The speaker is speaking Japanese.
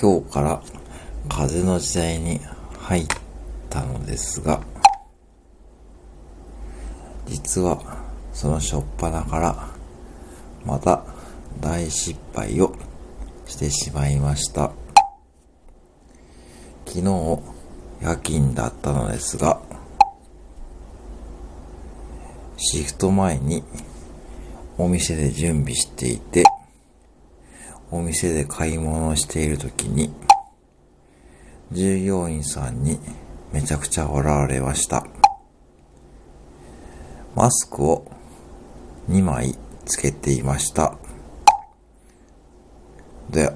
今日から風の時代に入ったのですが、実はその初っ端からまた大失敗をしてしまいました。昨日夜勤だったのですが、シフト前にお店で準備していて、お店で買い物をしているときに、従業員さんにめちゃくちゃ笑われました。マスクを2枚つけていました。で、